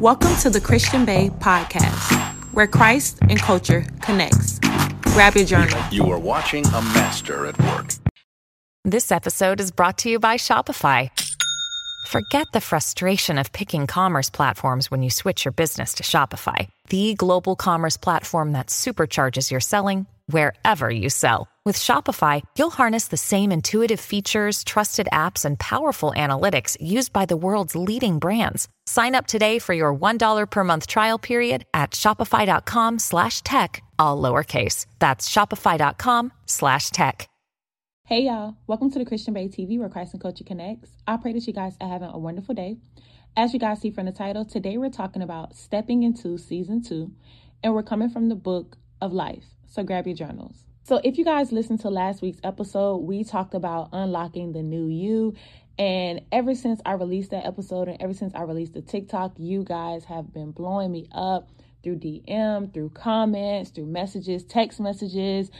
Welcome to the Christian Bae podcast, where Christ and culture connects. Grab your journal. You are watching a master at work. This episode is brought to you by Shopify. Forget the frustration of picking commerce platforms when you switch your business to Shopify, the global commerce platform that supercharges your selling wherever you sell. With Shopify, you'll harness the same intuitive features, trusted apps, and powerful analytics used by the world's leading brands. Sign up today for your $1 per month trial period at shopify.com slash tech, all lowercase. That's shopify.com slash tech. Hey y'all, welcome to the Christian Bae TV where Christ and culture connects. I pray that you guys are having a wonderful day. As you guys see from the title, today we're talking about stepping into season two, and we're coming from the book of life. So grab your journals. So, if you guys listened to last week's episode, we talked about unlocking the new you. And ever since I released that episode and ever since I released the TikTok, you guys have been blowing me up through DM, through comments, through messages, text messages.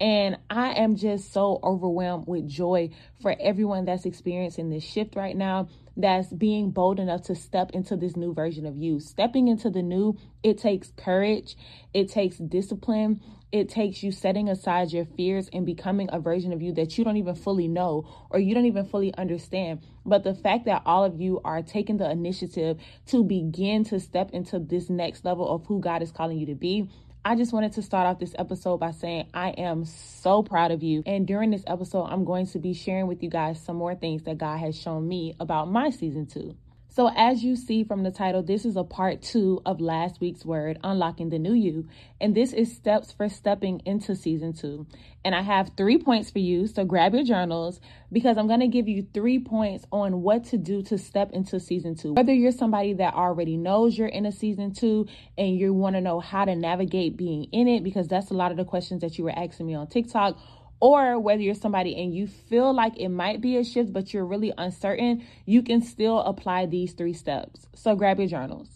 And I am just so overwhelmed with joy for everyone that's experiencing this shift right now, that's being bold enough to step into this new version of you. Stepping into the new, it takes courage, it takes discipline, it takes you setting aside your fears and becoming a version of you that you don't even fully know or you don't even fully understand. But the fact that all of you are taking the initiative to begin to step into this next level of who God is calling you to be. I just wanted to start off this episode by saying I am so proud of you. And during this episode, I'm going to be sharing with you guys some more things that God has shown me about my season two. So, as you see from the title, this is a part two of last week's word, Unlocking the New You. And this is steps for stepping into season two. And I have three points for you. So, grab your journals because I'm going to give you three points on what to do to step into season two. Whether you're somebody that already knows you're in a season two and you want to know how to navigate being in it, because that's a lot of the questions that you were asking me on TikTok or whether you're somebody and you feel like it might be a shift, but you're really uncertain, you can still apply these three steps. So grab your journals.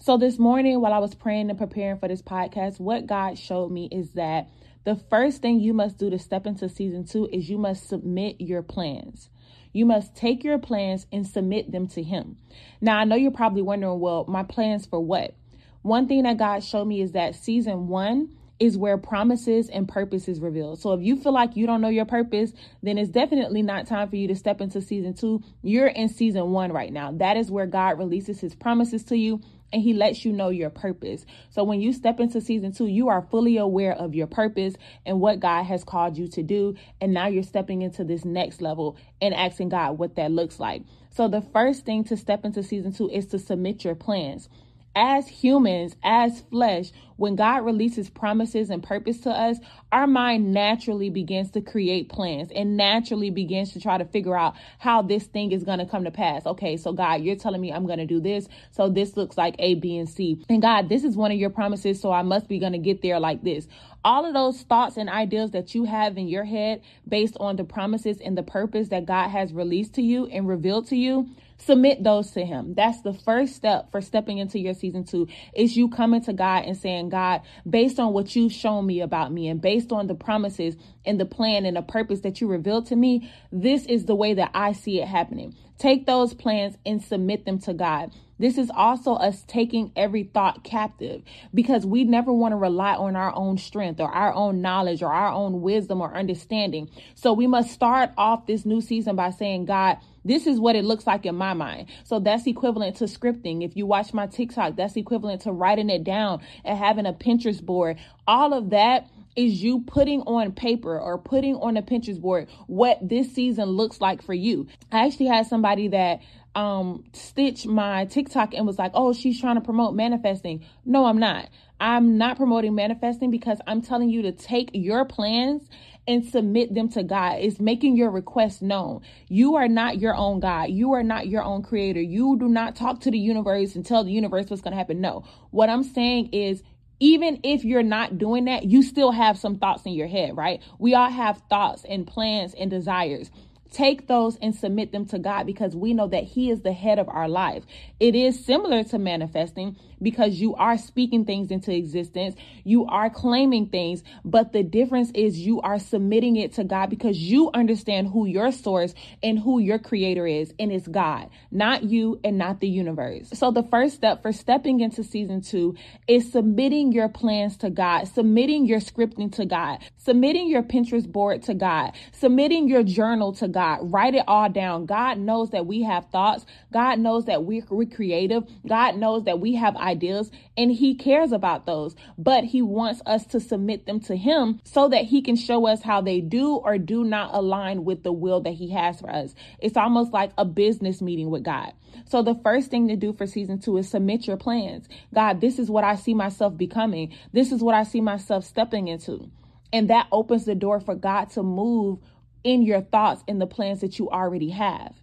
So this morning, while I was praying and preparing for this podcast, what God showed me is that the first thing you must do to step into season two is you must submit your plans. You must take your plans and submit them to Him. Now, I know you're probably wondering, well, my plans for what? One thing that God showed me is that season one, is where promises and purpose is revealed. So if you feel like you don't know your purpose, then it's definitely not time for you to step into season two. You're in season one right now. That is where God releases his promises to you and he lets you know your purpose. So when you step into season two, you are fully aware of your purpose and what God has called you to do. And now you're stepping into this next level and asking God what that looks like. So the first thing to step into season two is to submit your plans as humans, as flesh, when God releases promises and purpose to us, our mind naturally begins to create plans and naturally begins to try to figure out how this thing is going to come to pass. Okay, so God, you're telling me I'm going to do this. So this looks like A, B, and C. And God, this is one of your promises. So I must be going to get there like this. All of those thoughts and ideas that you have in your head based on the promises and the purpose that God has released to you and revealed to you submit those to him. That's the first step for stepping into your season two is you coming to god and saying god based on what you've shown me about me and based on the promises and the plan and the purpose that you revealed to me this is the way that i see it happening. Take those plans and submit them to god. This is also us taking every thought captive because we never want to rely on our own strength or our own knowledge or our own wisdom or understanding. So we must start off this new season by saying, God, this is what it looks like in my mind. So that's equivalent to scripting. If you watch my TikTok, that's equivalent to writing it down and having a Pinterest board. All of that is you putting on paper or putting on a Pinterest board what this season looks like for you. I actually had somebody that um stitch my TikTok and was like, "Oh, she's trying to promote manifesting." No, I'm not. I'm not promoting manifesting because I'm telling you to take your plans and submit them to God. It's making your request known. You are not your own God. You are not your own creator. You do not talk to the universe and tell the universe what's going to happen. No. What I'm saying is even if you're not doing that, you still have some thoughts in your head, right? We all have thoughts and plans and desires take those and submit them to God because we know that He is the head of our life. It is similar to manifesting because you are speaking things into existence, you are claiming things, but the difference is you are submitting it to God because you understand who your source and who your creator is, and it's God, not you and not the universe. So, the first step for stepping into season two is submitting your plans to God, submitting your scripting to God, submitting your Pinterest board to God, submitting your journal to God. Write it all down. God knows that we have thoughts, God knows that we're, we're creative, God knows that we have ideas ideas and he cares about those, but he wants us to submit them to him so that he can show us how they do or do not align with the will that he has for us. It's almost like a business meeting with God. So the first thing to do for season two is submit your plans. God, this is what I see myself becoming. This is what I see myself stepping into. And that opens the door for God to move in your thoughts and the plans that you already have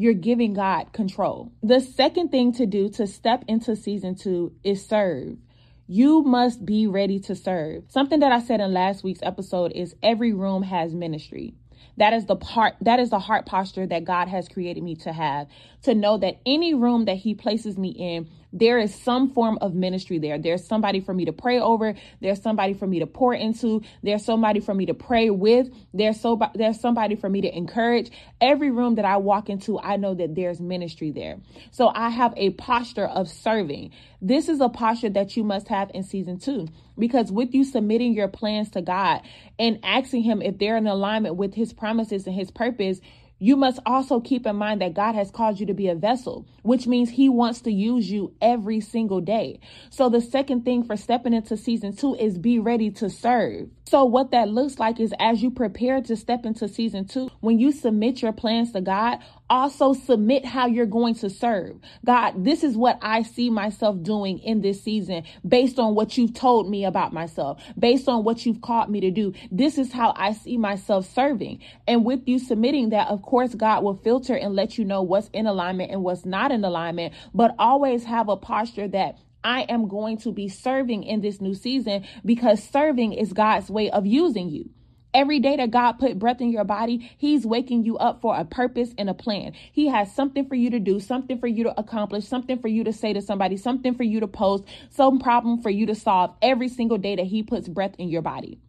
you're giving God control. The second thing to do to step into season two is serve. You must be ready to serve. Something that I said in last week's episode is every room has ministry. That is the part, that is the heart posture that God has created me to have. To know that any room that He places me in, there is some form of ministry there. There's somebody for me to pray over. There's somebody for me to pour into. There's somebody for me to pray with. There's so there's somebody for me to encourage. Every room that I walk into, I know that there's ministry there. So I have a posture of serving. This is a posture that you must have in season two because with you submitting your plans to God and asking Him if they're in alignment with His promises and His purpose, you must also keep in mind that God has called you to be a vessel, which means He wants to use you every single day. So, the second thing for stepping into season two is be ready to serve. So, what that looks like is as you prepare to step into season two, when you submit your plans to God, also submit how you're going to serve. God, this is what I see myself doing in this season based on what you've told me about myself, based on what you've called me to do. This is how I see myself serving. And with you submitting that, of course, God will filter and let you know what's in alignment and what's not in alignment, but always have a posture that I am going to be serving in this new season because serving is God's way of using you. Every day that God put breath in your body, He's waking you up for a purpose and a plan. He has something for you to do, something for you to accomplish, something for you to say to somebody, something for you to post, some problem for you to solve every single day that He puts breath in your body.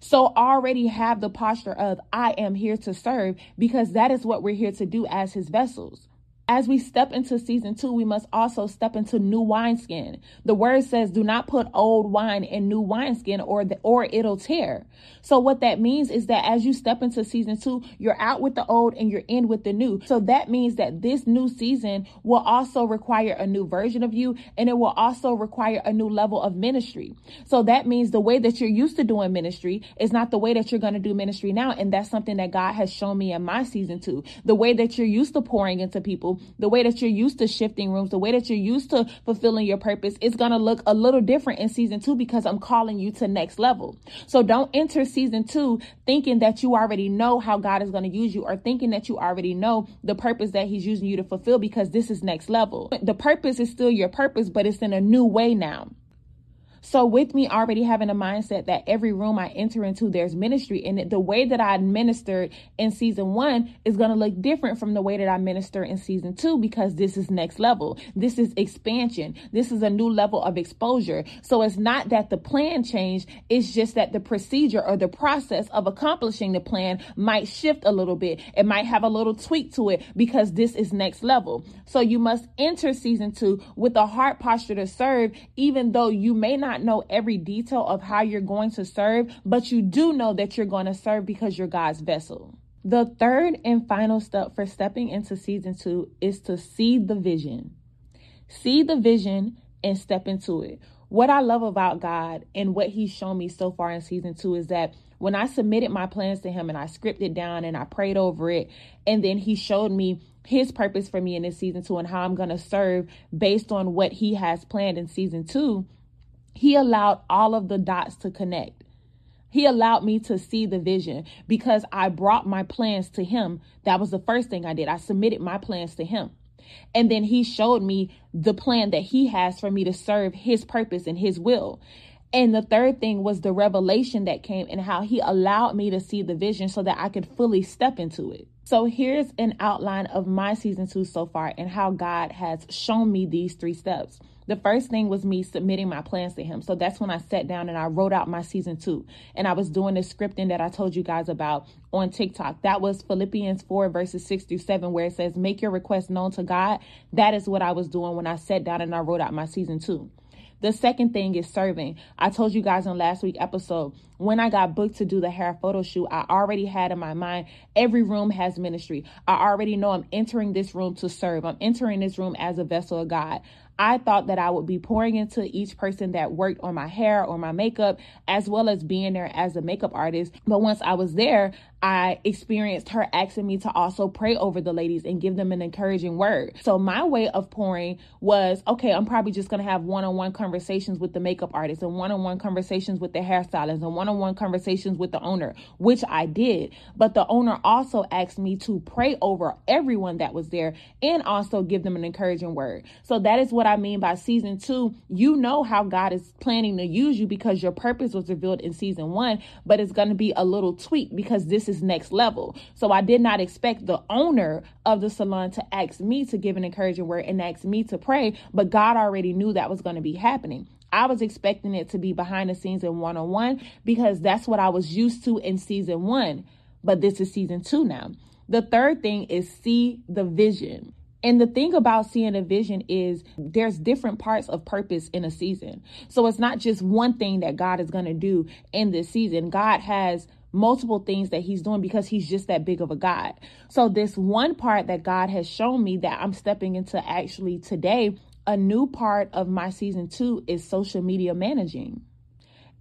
So already have the posture of, I am here to serve because that is what we're here to do as His vessels. As we step into season two, we must also step into new wineskin. The word says, do not put old wine in new wineskin or the, or it'll tear. So what that means is that as you step into season two, you're out with the old and you're in with the new. So that means that this new season will also require a new version of you and it will also require a new level of ministry. So that means the way that you're used to doing ministry is not the way that you're going to do ministry now. And that's something that God has shown me in my season two. The way that you're used to pouring into people the way that you're used to shifting rooms, the way that you're used to fulfilling your purpose is going to look a little different in season two because I'm calling you to next level. So don't enter season two thinking that you already know how God is going to use you or thinking that you already know the purpose that he's using you to fulfill because this is next level. The purpose is still your purpose, but it's in a new way now. So, with me already having a mindset that every room I enter into, there's ministry, and the way that I ministered in season one is going to look different from the way that I minister in season two because this is next level. This is expansion. This is a new level of exposure. So, it's not that the plan changed, it's just that the procedure or the process of accomplishing the plan might shift a little bit. It might have a little tweak to it because this is next level. So, you must enter season two with a heart posture to serve, even though you may not not know every detail of how you're going to serve, but you do know that you're going to serve because you're God's vessel. The third and final step for stepping into season two is to see the vision. See the vision and step into it. What I love about God and what He's shown me so far in season two is that when I submitted my plans to Him and I scripted down and I prayed over it, and then He showed me His purpose for me in this season two and how I'm going to serve based on what He has planned in season two, he allowed all of the dots to connect. He allowed me to see the vision because I brought my plans to him. That was the first thing I did. I submitted my plans to him. And then he showed me the plan that he has for me to serve his purpose and his will. And the third thing was the revelation that came and how he allowed me to see the vision so that I could fully step into it. So here's an outline of my season two so far and how God has shown me these three steps. The first thing was me submitting my plans to him. So that's when I sat down and I wrote out my season two. And I was doing the scripting that I told you guys about on TikTok. That was Philippians 4, verses 6 through 7, where it says, Make your request known to God. That is what I was doing when I sat down and I wrote out my season two. The second thing is serving. I told you guys on last week episode when I got booked to do the hair photo shoot, I already had in my mind every room has ministry. I already know I'm entering this room to serve. I'm entering this room as a vessel of God. I thought that I would be pouring into each person that worked on my hair or my makeup, as well as being there as a makeup artist. But once I was there, I experienced her asking me to also pray over the ladies and give them an encouraging word. So my way of pouring was okay, I'm probably just going to have one on one conversations with the makeup artist and one on one conversations with the hairstylist and one on one conversations with the owner, which I did. But the owner also asked me to pray over everyone that was there and also give them an encouraging word. So that is what I mean by season two. You know how God is planning to use you because your purpose was revealed in season one, but it's going to be a little tweak because this is next level. So I did not expect the owner of the salon to ask me to give an encouraging word and ask me to pray, but God already knew that was going to be happening. I was expecting it to be behind the scenes and one on one because that's what I was used to in season one. But this is season two now. The third thing is see the vision. And the thing about seeing a vision is there's different parts of purpose in a season. So it's not just one thing that God is going to do in this season. God has multiple things that he's doing because he's just that big of a God. So this one part that God has shown me that I'm stepping into actually today, a new part of my season 2 is social media managing.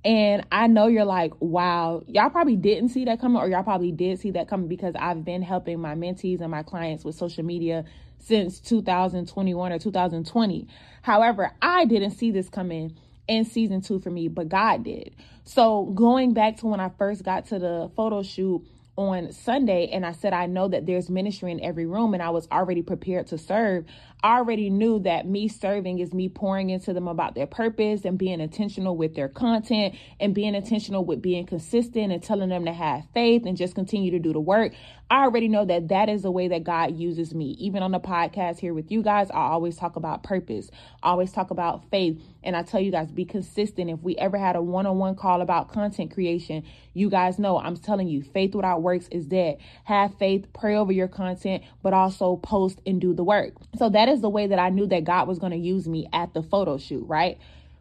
And I know you're like, wow, y'all probably didn't see that coming, or y'all probably did see that coming because I've been helping my mentees and my clients with social media since 2021 or 2020. However, I didn't see this coming in season two for me, but God did. So going back to when I first got to the photo shoot on Sunday and I said, I know that there's ministry in every room and I was already prepared to serve. Already knew that me serving is me pouring into them about their purpose and being intentional with their content and being intentional with being consistent and telling them to have faith and just continue to do the work. I already know that that is the way that God uses me. Even on the podcast here with you guys, I always talk about purpose, I always talk about faith. And I tell you guys, be consistent. If we ever had a one on one call about content creation, you guys know I'm telling you, faith without works is dead. Have faith, pray over your content, but also post and do the work. So is the way that I knew that God was going to use me at the photo shoot, right?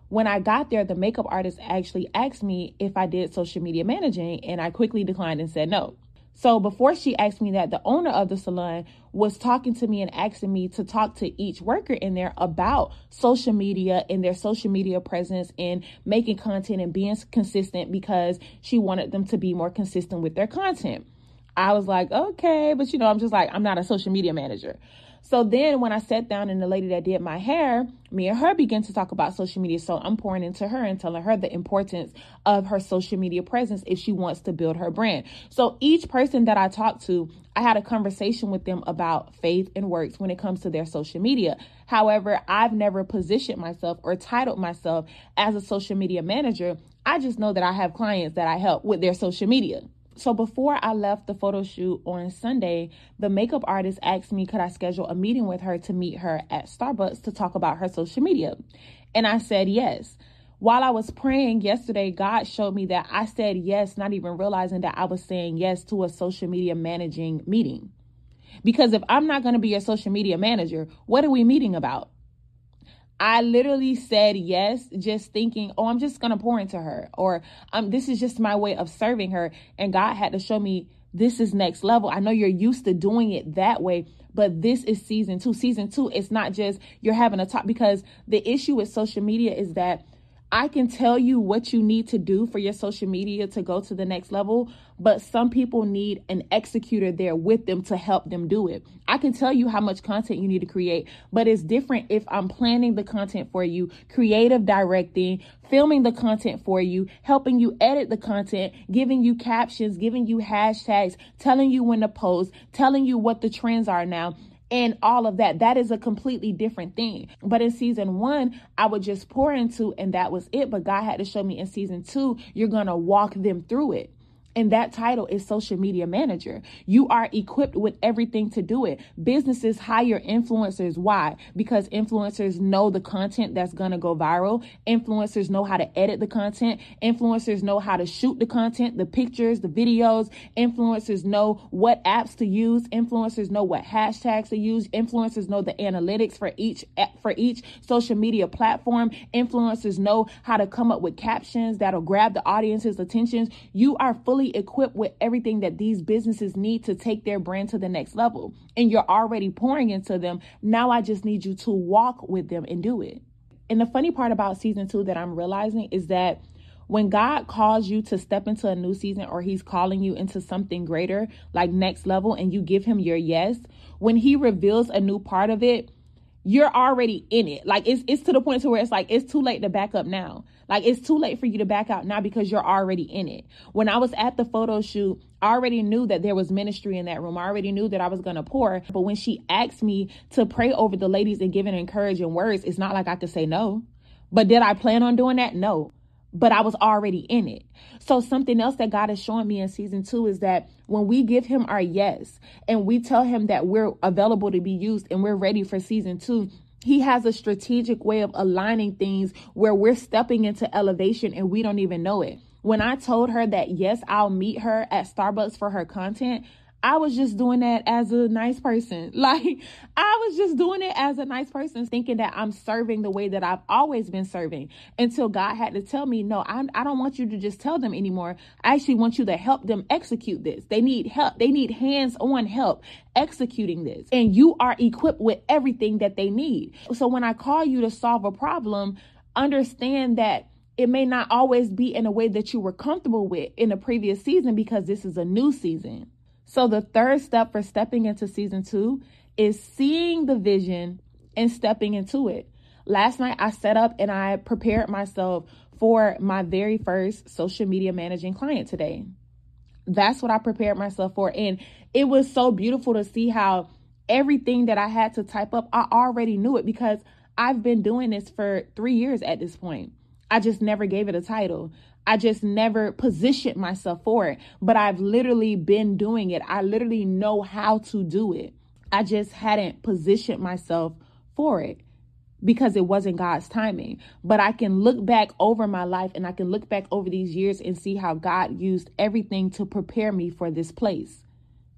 When I got there, the makeup artist actually asked me if I did social media managing, and I quickly declined and said no. So before she asked me that, the owner of the salon was talking to me and asking me to talk to each worker in there about social media and their social media presence and making content and being consistent because she wanted them to be more consistent with their content. I was like, okay, but you know, I'm just like, I'm not a social media manager. So then when I sat down and the lady that did my hair, me and her began to talk about social media. So I'm pouring into her and telling her the importance of her social media presence if she wants to build her brand. So each person that I talked to, I had a conversation with them about faith and works when it comes to their social media. However, I've never positioned myself or titled myself as a social media manager. I just know that I have clients that I help with their social media. So before I left the photo shoot on Sunday, the makeup artist asked me could I schedule a meeting with her to meet her at Starbucks to talk about her social media. And I said yes. While I was praying yesterday, God showed me that I said yes, not even realizing that I was saying yes to a social media managing meeting. Because if I'm not going to be a social media manager, what are we meeting about? I literally said yes, just thinking, oh, I'm just going to pour into her, or um, this is just my way of serving her. And God had to show me this is next level. I know you're used to doing it that way, but this is season two. Season two, it's not just you're having a talk because the issue with social media is that I can tell you what you need to do for your social media to go to the next level, but some people need an executor there with them to help them do it. I can tell you how much content you need to create, but it's different if I'm planning the content for you, creative directing, filming the content for you, helping you edit the content, giving you captions, giving you hashtags, telling you when to post, telling you what the trends are now and all of that. That is a completely different thing. But in season one, I would just pour into, and that was it. But God had to show me in season two, you're going to walk them through it. And that title is social media manager. You are equipped with everything to do it. Businesses hire influencers. Why? Because influencers know the content that's going to go viral. Influencers know how to edit the content. Influencers know how to shoot the content, the pictures, the videos. Influencers know what apps to use. Influencers know what hashtags to use. Influencers know the analytics for each for each social media platform. Influencers know how to come up with captions that'll grab the audience's attention. You are fully equipped with everything that these businesses need to take their brand to the next level. And you're already pouring into them. Now I just need you to walk with them and do it. And the funny part about season two that I'm realizing is that when God calls you to step into a new season or he's calling you into something greater, like next level, and you give him your yes, when he reveals a new part of it, you're already in it. Like it's it's to the point to where it's like it's too late to back up now. Like it's too late for you to back out now because you're already in it. When I was at the photo shoot, I already knew that there was ministry in that room. I already knew that I was gonna pour. But when she asked me to pray over the ladies and give an encouraging words, it's not like I could say no. But did I plan on doing that? No but I was already in it. So, something else that God is showing me in season two is that when we give Him our yes and we tell Him that we're available to be used and we're ready for season two, He has a strategic way of aligning things where we're stepping into elevation and we don't even know it. When I told her that, yes, I'll meet her at Starbucks for her content, I was just doing that as a nice person. Like, I was just doing it as a nice person, thinking that I'm serving the way that I've always been serving until God had to tell me, no, I, I don't want you to just tell them anymore. I actually want you to help them execute this. They need help. They need hands on help executing this. And you are equipped with everything that they need. So when I call you to solve a problem, understand that it may not always be in a way that you were comfortable with in the previous season because this is a new season. So, the third step for stepping into season two is seeing the vision and stepping into it. Last night, I set up and I prepared myself for my very first social media managing client today. That's what I prepared myself for. And it was so beautiful to see how everything that I had to type up, I already knew it because I've been doing this for three years at this point. I just never gave it a title. I just never positioned myself for it, but I've literally been doing it. I literally know how to do it. I just hadn't positioned myself for it because it wasn't God's timing. But I can look back over my life and I can look back over these years and see how God used everything to prepare me for this place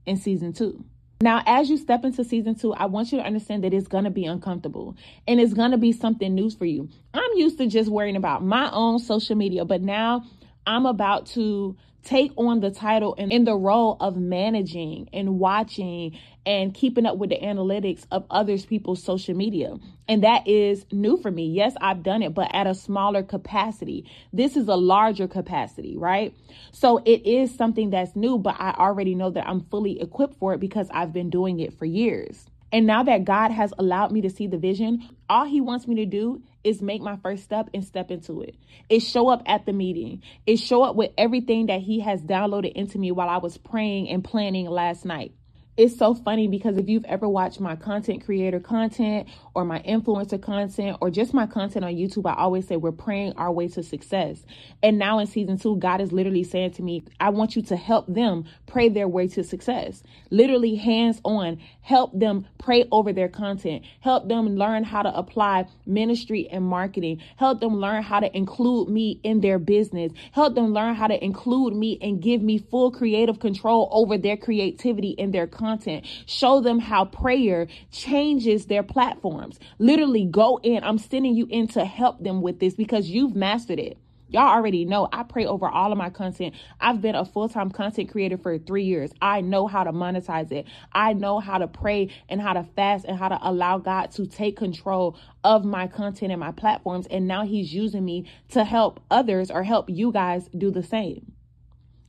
in season two. Now, as you step into season two, I want you to understand that it's going to be uncomfortable and it's going to be something new for you. I'm used to just worrying about my own social media, but now I'm about to take on the title and in the role of managing and watching and keeping up with the analytics of others people's social media. And that is new for me. Yes, I've done it, but at a smaller capacity. This is a larger capacity, right? So it is something that's new, but I already know that I'm fully equipped for it because I've been doing it for years. And now that God has allowed me to see the vision, all He wants me to do is make my first step and step into it. It show up at the meeting. It show up with everything that He has downloaded into me while I was praying and planning last night it's so funny because if you've ever watched my content creator content or my influencer content or just my content on YouTube, I always say we're praying our way to success. And now in season two, God is literally saying to me, I want you to help them pray their way to success. Literally hands on, help them pray over their content, help them learn how to apply ministry and marketing, help them learn how to include me in their business, help them learn how to include me and give me full creative control over their creativity and their content content. Show them how prayer changes their platforms. Literally go in. I'm sending you in to help them with this because you've mastered it. Y'all already know I pray over all of my content. I've been a full time content creator for three years. I know how to monetize it. I know how to pray and how to fast and how to allow God to take control of my content and my platforms. And now He's using me to help others or help you guys do the same.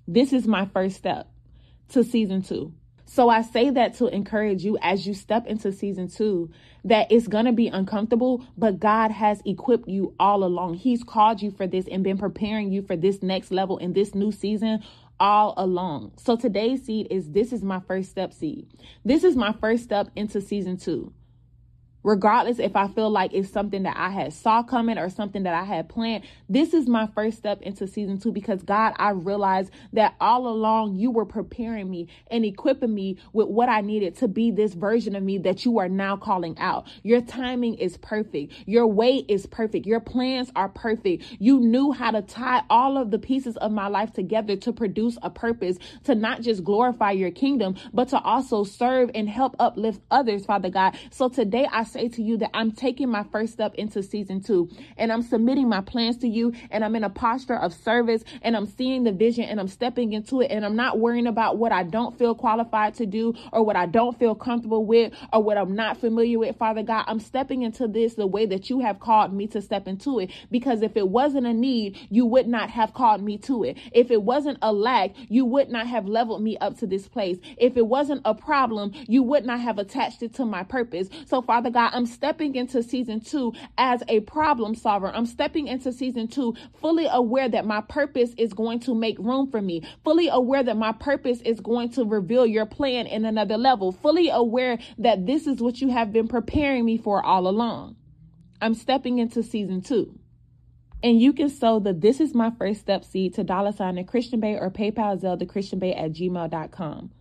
This is my first step to season two. So I say that to encourage you as you step into season two that it's going to be uncomfortable, but God has equipped you all along. He's called you for this and been preparing you for this next level in this new season all along. So today's seed is this is my first step seed. This is my first step into season two. Regardless if I feel like it's something that I had saw coming or something that I had planned. This is my first step into season two because God, I realized that all along you were preparing me and equipping me with what I needed to be this version of me that you are now calling out. Your timing is perfect. Your way is perfect. Your plans are perfect. You knew how to tie all of the pieces of my life together to produce a purpose to not just glorify your kingdom, but to also serve and help uplift others, Father God. So today I say to you that I'm taking my first step into season two and I'm submitting my plans to you and I'm in a posture of service and I'm seeing the vision and I'm stepping into it and I'm not worrying about what I don't feel qualified to do or what I don't feel comfortable with or what I'm not familiar with, Father God. I'm stepping into this the way that you have called me to step into it because if it wasn't a need, you would not have called me to it. If it wasn't a lack, you would not have leveled me up to this place. If it wasn't a problem, you would not have attached it to my purpose. So, Father God, I'm stepping into season two as a problem solver. I'm stepping into season two fully aware that my purpose is going to make room for me, fully aware that my purpose is going to reveal your plan in another level, fully aware that this is what you have been preparing me for all along. I'm stepping into season two. And you can sow the This Is My First Step seed to dollar sign the Christian Bae or PayPal Zelda Christian Bae at gmail.com.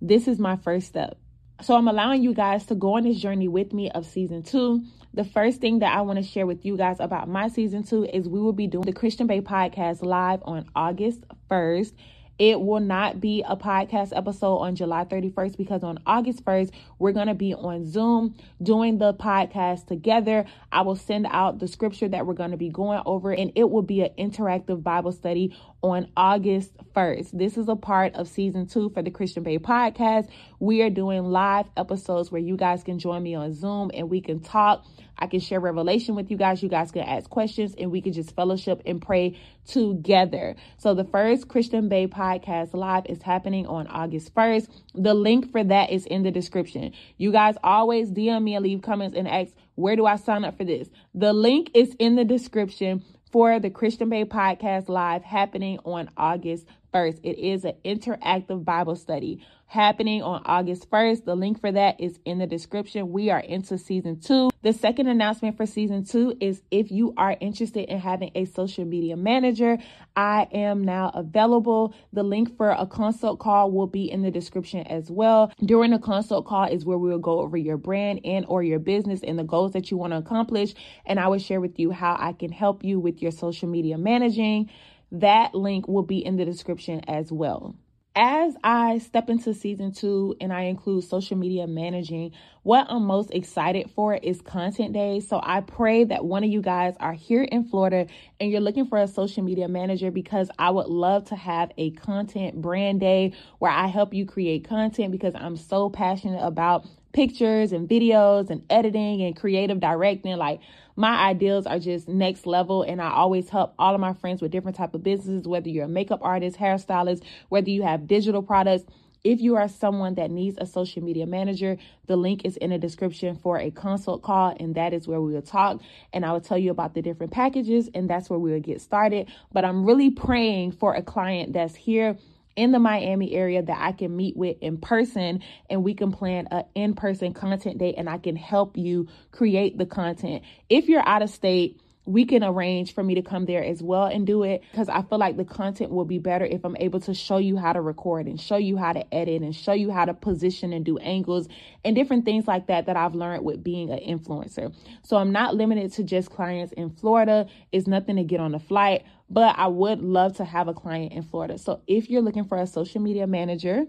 This is my first step. So I'm allowing you guys to go on this journey with me of season two. The first thing that I want to share with you guys about my season two is we will be doing the Christian Bae podcast live on August 1st. It will not be a podcast episode on July 31st because on August 1st, we're going to be on Zoom doing the podcast together. I will send out the scripture that we're going to be going over, and it will be an interactive Bible study on August 1st. This is a part of season two for the Christian Bae podcast. We are doing live episodes where you guys can join me on Zoom and we can talk. I can share revelation with you guys. You guys can ask questions and we can just fellowship and pray together. So the first Christian Bae podcast live is happening on August 1st. The link for that is in the description. You guys always DM me and leave comments and ask, where do I sign up for this? The link is in the description for the Christian Bae podcast live happening on August 1st. It is an interactive Bible study happening on August 1st. The link for that is in the description. We are into season two. The second announcement for season two is if you are interested in having a social media manager, I am now available. The link for a consult call will be in the description as well. During the consult call is where we will go over your brand and or your business and the goals that you want to accomplish. And I will share with you how I can help you with your social media managing. That link will be in the description as well as I step into season two and I include social media managing, what I'm most excited for is content day. So I pray that one of you guys are here in Florida and you're looking for a social media manager because I would love to have a content brand day where I help you create content because I'm so passionate about pictures and videos and editing and creative directing. Like my ideals are just next level and I always help all of my friends with different type of businesses, whether you're a makeup artist, hairstylist, whether you have digital products. If you are someone that needs a social media manager, the link is in the description for a consult call, and that is where we will talk. And I will tell you about the different packages, and that's where we will get started. But I'm really praying for a client that's here in the Miami area that I can meet with in person and we can plan an in person content day and I can help you create the content. If you're out of state, we can arrange for me to come there as well and do it because I feel like the content will be better if I'm able to show you how to record and show you how to edit and show you how to position and do angles and different things like that that I've learned with being an influencer. So I'm not limited to just clients in Florida. It's nothing to get on the flight, but I would love to have a client in Florida. So if you're looking for a social media manager,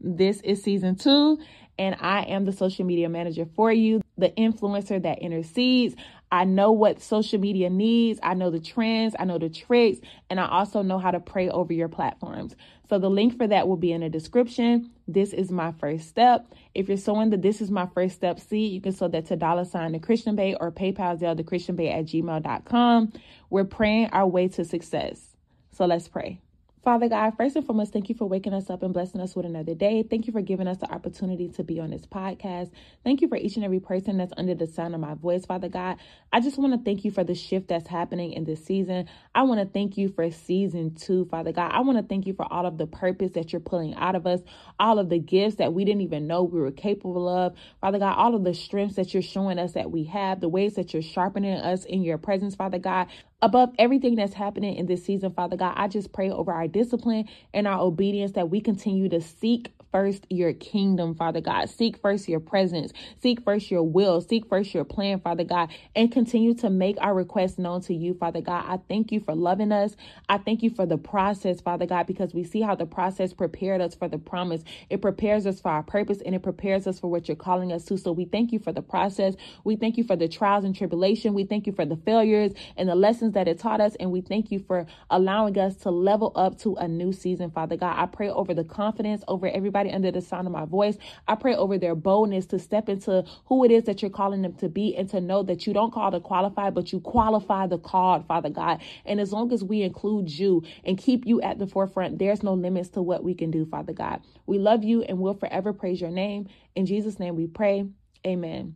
this is season two, and I am the social media manager for you, the influencer that intercedes. I know what social media needs. I know the trends. I know the tricks. And I also know how to pray over your platforms. So the link for that will be in the description. This is my first step. If you're sowing the This is my first step seed, you can sow that to dollar sign the Christian Bae or PayPal Zelle the Christian Bae at gmail.com. We're praying our way to success. So let's pray. Father God, first and foremost, thank you for waking us up and blessing us with another day. Thank you for giving us the opportunity to be on this podcast. Thank you for each and every person that's under the sound of my voice, Father God. I just want to thank you for the shift that's happening in this season. I want to thank you for season two, Father God. I want to thank you for all of the purpose that you're pulling out of us, all of the gifts that we didn't even know we were capable of, Father God, all of the strengths that you're showing us that we have, the ways that you're sharpening us in your presence, Father God above everything that's happening in this season, Father God, I just pray over our discipline and our obedience that we continue to seek first your kingdom, Father God. Seek first your presence. Seek first your will. Seek first your plan, Father God, and continue to make our requests known to you, Father God. I thank you for loving us. I thank you for the process, Father God, because we see how the process prepared us for the promise. It prepares us for our purpose and it prepares us for what you're calling us to. So we thank you for the process. We thank you for the trials and tribulation. We thank you for the failures and the lessons that it taught us. And we thank you for allowing us to level up to a new season, Father God. I pray over the confidence over everybody everybody under the sound of my voice. I pray over their boldness to step into who it is that you're calling them to be and to know that you don't call the qualified, but you qualify the called, Father God. And as long as we include you and keep you at the forefront, there's no limits to what we can do, Father God. We love you and we'll forever praise your name. In Jesus' name we pray. Amen.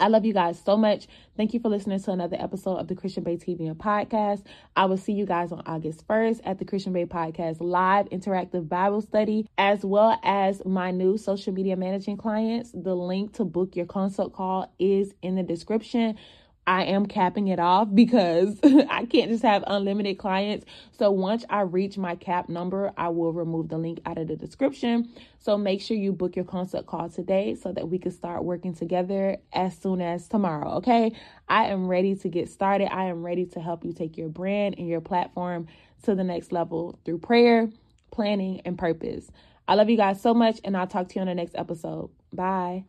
I love you guys so much. Thank you for listening to another episode of the Christian Bae TV and podcast. I will see you guys on August 1st at the Christian Bae Podcast live interactive Bible study, as well as my new social media managing clients. The link to book your consult call is in the description. I am capping it off because I can't just have unlimited clients. So once I reach my cap number, I will remove the link out of the description. So make sure you book your consult call today so that we can start working together as soon as tomorrow. Okay. I am ready to get started. I am ready to help you take your brand and your platform to the next level through prayer, planning, and purpose. I love you guys so much, and I'll talk to you on the next episode. Bye.